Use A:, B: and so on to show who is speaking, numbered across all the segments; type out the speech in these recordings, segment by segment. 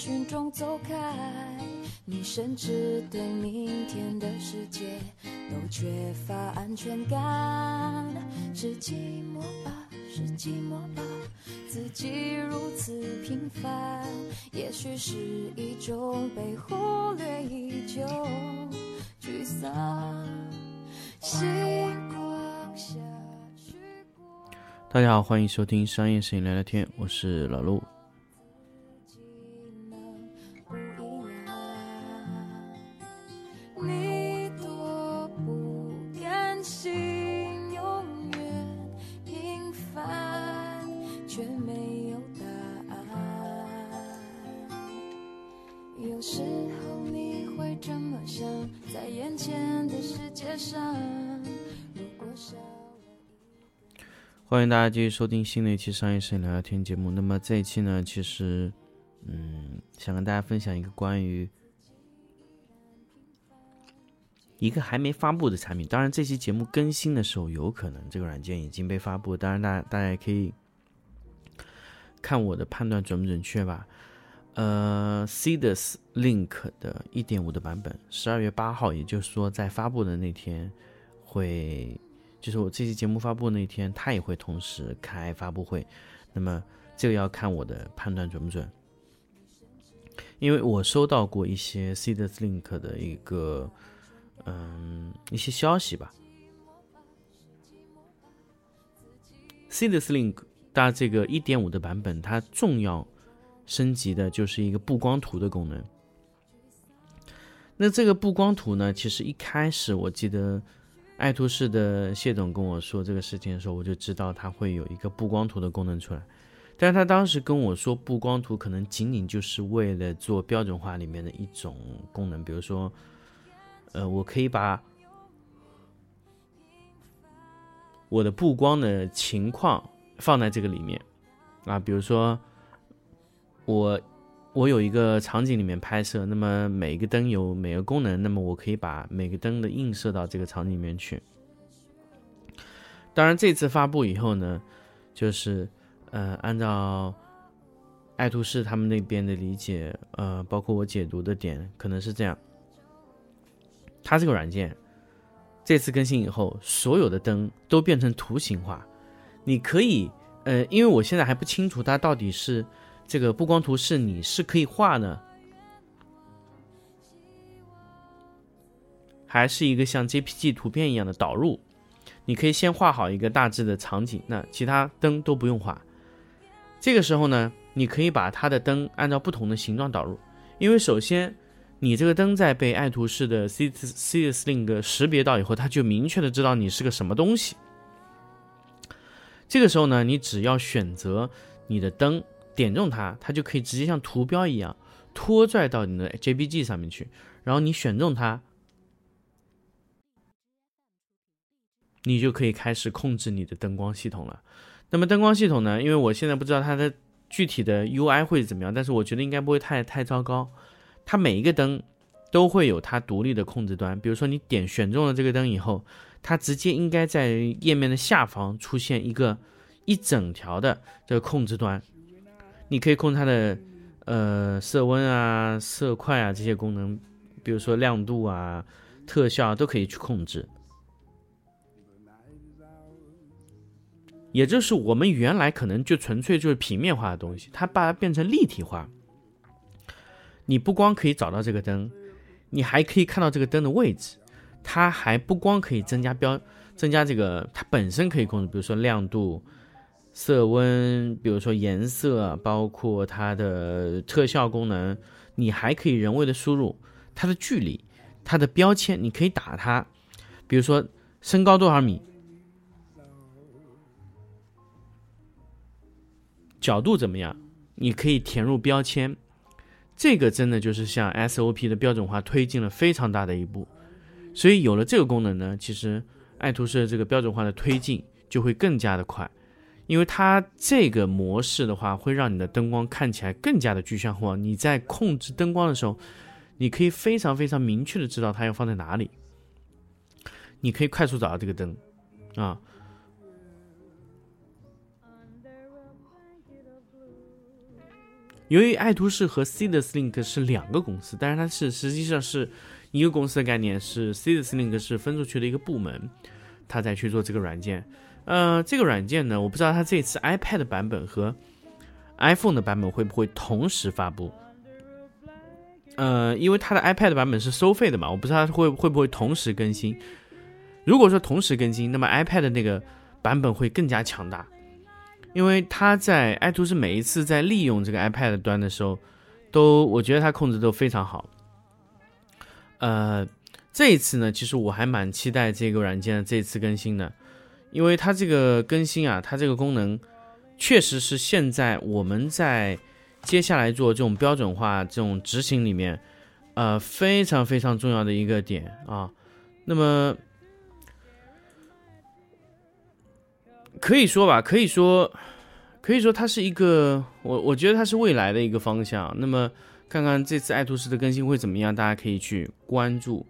A: 群中走开，你甚至对明天的世界都缺乏安全感。是寂寞吧，是寂寞吧，自己如此平凡，也许是一种被忽略已久沮丧。星光下。
B: 大家好，欢迎收听商业摄影聊聊天，我是老陆。欢迎大家继续收听新的一期商业摄影聊聊天节目。那么这一期呢，其实，嗯，想跟大家分享一个关于一个还没发布的产品。当然，这期节目更新的时候，有可能这个软件已经被发布。当然，大家大家也可以看我的判断准不准确吧。呃 c d u s Link 的1.5的版本，十二月八号，也就是说在发布的那天会。就是我这期节目发布那天，他也会同时开发布会。那么这个要看我的判断准不准，因为我收到过一些 c d s Link 的一个嗯一些消息吧。c d s Link 它这个1.5的版本，它重要升级的就是一个布光图的功能。那这个布光图呢，其实一开始我记得。爱图仕的谢总跟我说这个事情的时候，我就知道他会有一个布光图的功能出来。但是他当时跟我说，布光图可能仅仅就是为了做标准化里面的一种功能，比如说，呃，我可以把我的布光的情况放在这个里面啊，比如说我。我有一个场景里面拍摄，那么每一个灯有每个功能，那么我可以把每个灯的映射到这个场景里面去。当然，这次发布以后呢，就是呃，按照爱图仕他们那边的理解，呃，包括我解读的点，可能是这样：它这个软件这次更新以后，所有的灯都变成图形化。你可以，呃，因为我现在还不清楚它到底是。这个布光图是你是可以画呢，还是一个像 JPG 图片一样的导入？你可以先画好一个大致的场景，那其他灯都不用画。这个时候呢，你可以把它的灯按照不同的形状导入，因为首先你这个灯在被爱图仕的 C C S Link 识别到以后，它就明确的知道你是个什么东西。这个时候呢，你只要选择你的灯。点中它，它就可以直接像图标一样拖拽到你的 JPG 上面去。然后你选中它，你就可以开始控制你的灯光系统了。那么灯光系统呢？因为我现在不知道它的具体的 UI 会怎么样，但是我觉得应该不会太太糟糕。它每一个灯都会有它独立的控制端。比如说你点选中了这个灯以后，它直接应该在页面的下方出现一个一整条的这个控制端。你可以控制它的，呃，色温啊、色块啊这些功能，比如说亮度啊、特效啊都可以去控制。也就是我们原来可能就纯粹就是平面化的东西，它把它变成立体化。你不光可以找到这个灯，你还可以看到这个灯的位置。它还不光可以增加标，增加这个它本身可以控制，比如说亮度。色温，比如说颜色，包括它的特效功能，你还可以人为的输入它的距离，它的标签，你可以打它，比如说身高多少米，角度怎么样，你可以填入标签。这个真的就是向 SOP 的标准化推进了非常大的一步。所以有了这个功能呢，其实爱图仕这个标准化的推进就会更加的快。因为它这个模式的话，会让你的灯光看起来更加的具象化。你在控制灯光的时候，你可以非常非常明确的知道它要放在哪里。你可以快速找到这个灯，啊。由于爱图仕和 C 的 Slink 是两个公司，但是它是实际上是一个公司的概念，是 C 的 Slink 是分出去的一个部门，它在去做这个软件。呃，这个软件呢，我不知道它这次 iPad 版本和 iPhone 的版本会不会同时发布。呃，因为它的 iPad 版本是收费的嘛，我不知道它会会不会同时更新。如果说同时更新，那么 iPad 那个版本会更加强大。因为他在爱图仕每一次在利用这个 iPad 端的时候，都我觉得它控制都非常好。呃，这一次呢，其实我还蛮期待这个软件的这次更新的，因为它这个更新啊，它这个功能确实是现在我们在接下来做这种标准化这种执行里面，呃，非常非常重要的一个点啊。那么。可以说吧，可以说，可以说它是一个我我觉得它是未来的一个方向。那么看看这次爱图仕的更新会怎么样，大家可以去关注。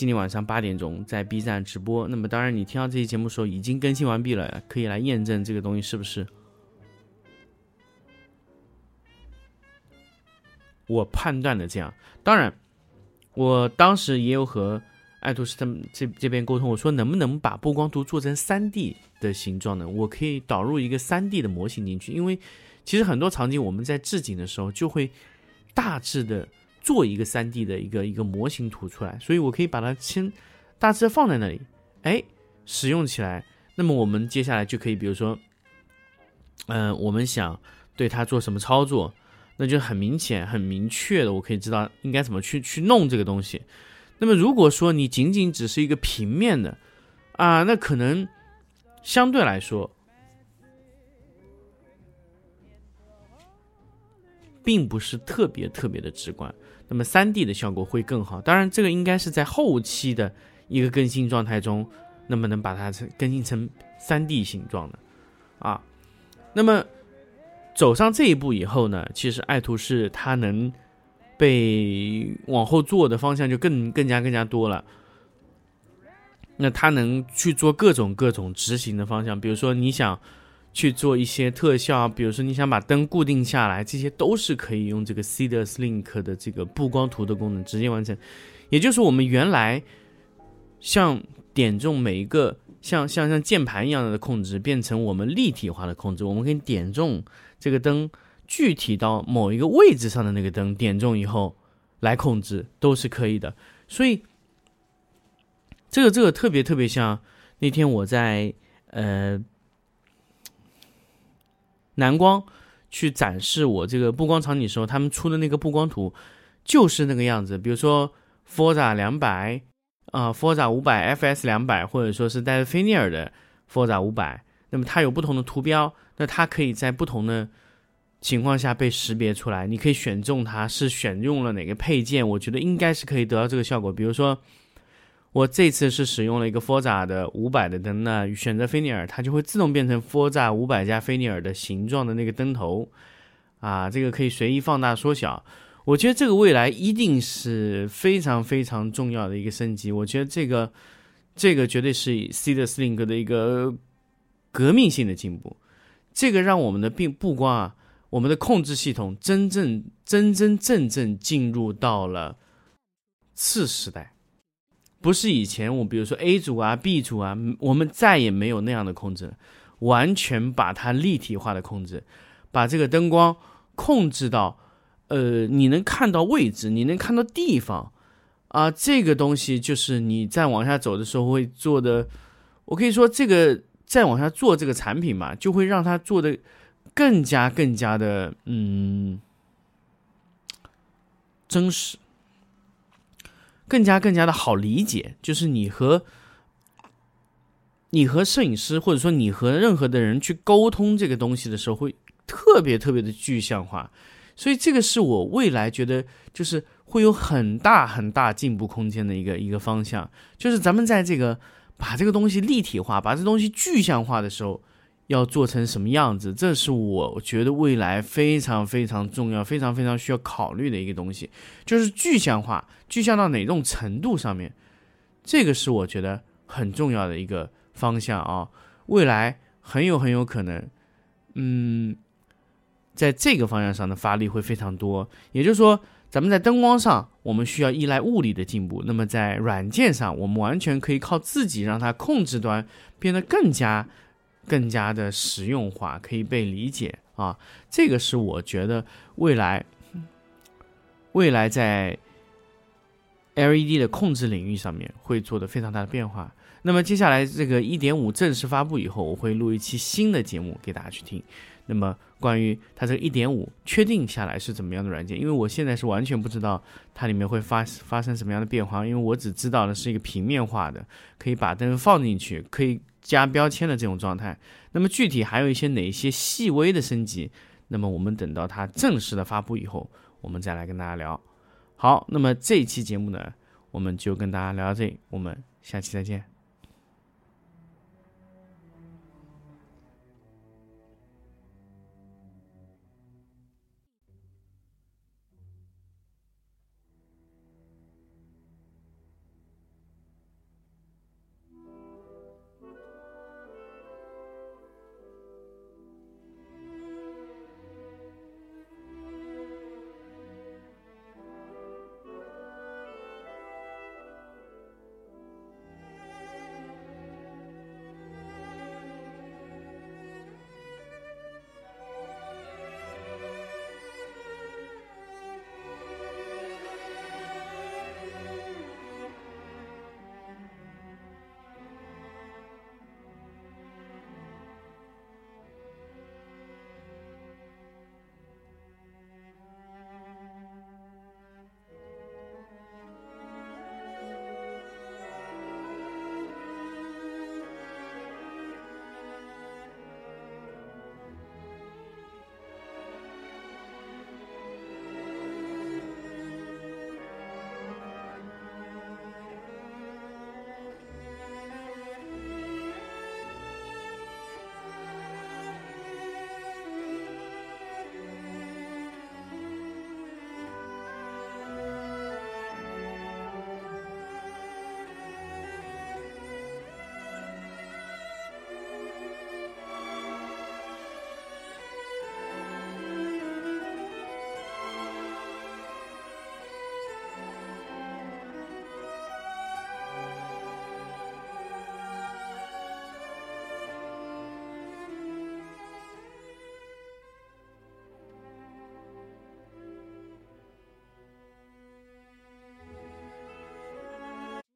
B: 今天晚上八点钟在 B 站直播。那么当然，你听到这期节目的时候已经更新完毕了，可以来验证这个东西是不是我判断的这样。当然，我当时也有和。爱图仕他们这这边沟通，我说能不能把布光图做成三 D 的形状呢？我可以导入一个三 D 的模型进去，因为其实很多场景我们在置景的时候就会大致的做一个三 D 的一个一个模型图出来，所以我可以把它先大致放在那里，哎，使用起来，那么我们接下来就可以，比如说，嗯，我们想对它做什么操作，那就很明显、很明确的，我可以知道应该怎么去去弄这个东西。那么，如果说你仅仅只是一个平面的，啊，那可能相对来说，并不是特别特别的直观。那么，三 D 的效果会更好。当然，这个应该是在后期的一个更新状态中，那么能把它更新成三 D 形状的，啊。那么走上这一步以后呢，其实爱图仕它能。被往后做的方向就更更加更加多了，那它能去做各种各种执行的方向，比如说你想去做一些特效，比如说你想把灯固定下来，这些都是可以用这个 Seedless Link 的这个布光图的功能直接完成。也就是我们原来像点中每一个像像像键盘一样的控制，变成我们立体化的控制，我们可以点中这个灯。具体到某一个位置上的那个灯点中以后来控制都是可以的，所以这个这个特别特别像那天我在呃蓝光去展示我这个布光场景的时候，他们出的那个布光图就是那个样子。比如说 Forza 两百啊，Forza 五百，FS 两百，或者说是带菲涅尔的 Forza 五百，那么它有不同的图标，那它可以在不同的。情况下被识别出来，你可以选中它是选用了哪个配件，我觉得应该是可以得到这个效果。比如说，我这次是使用了一个 Forza 的五百的灯，那选择菲涅尔，它就会自动变成 Forza 五百加菲涅尔的形状的那个灯头，啊，这个可以随意放大缩小。我觉得这个未来一定是非常非常重要的一个升级。我觉得这个这个绝对是 C 的 SLING 的一个革命性的进步，这个让我们的并不光啊。我们的控制系统真正真真正正进入到了次时代，不是以前我比如说 A 组啊 B 组啊，我们再也没有那样的控制，完全把它立体化的控制，把这个灯光控制到，呃，你能看到位置，你能看到地方，啊，这个东西就是你再往下走的时候会做的，我可以说这个再往下做这个产品嘛，就会让它做的。更加更加的嗯真实，更加更加的好理解。就是你和 你和摄影师，或者说你和任何的人去沟通这个东西的时候，会特别特别的具象化。所以这个是我未来觉得就是会有很大很大进步空间的一个一个方向。就是咱们在这个把这个东西立体化，把这东西具象化的时候。要做成什么样子？这是我觉得未来非常非常重要、非常非常需要考虑的一个东西，就是具象化，具象到哪种程度上面，这个是我觉得很重要的一个方向啊。未来很有很有可能，嗯，在这个方向上的发力会非常多。也就是说，咱们在灯光上，我们需要依赖物理的进步；那么在软件上，我们完全可以靠自己让它控制端变得更加、更加的实用化，可以被理解啊。这个是我觉得未来，未来在 LED 的控制领域上面会做的非常大的变化。那么接下来这个一点五正式发布以后，我会录一期新的节目给大家去听。那么关于它这个一点五确定下来是怎么样的软件，因为我现在是完全不知道它里面会发发生什么样的变化，因为我只知道的是一个平面化的，可以把灯放进去，可以加标签的这种状态。那么具体还有一些哪些细微的升级，那么我们等到它正式的发布以后，我们再来跟大家聊。好，那么这一期节目呢，我们就跟大家聊到这里，我们下期再见。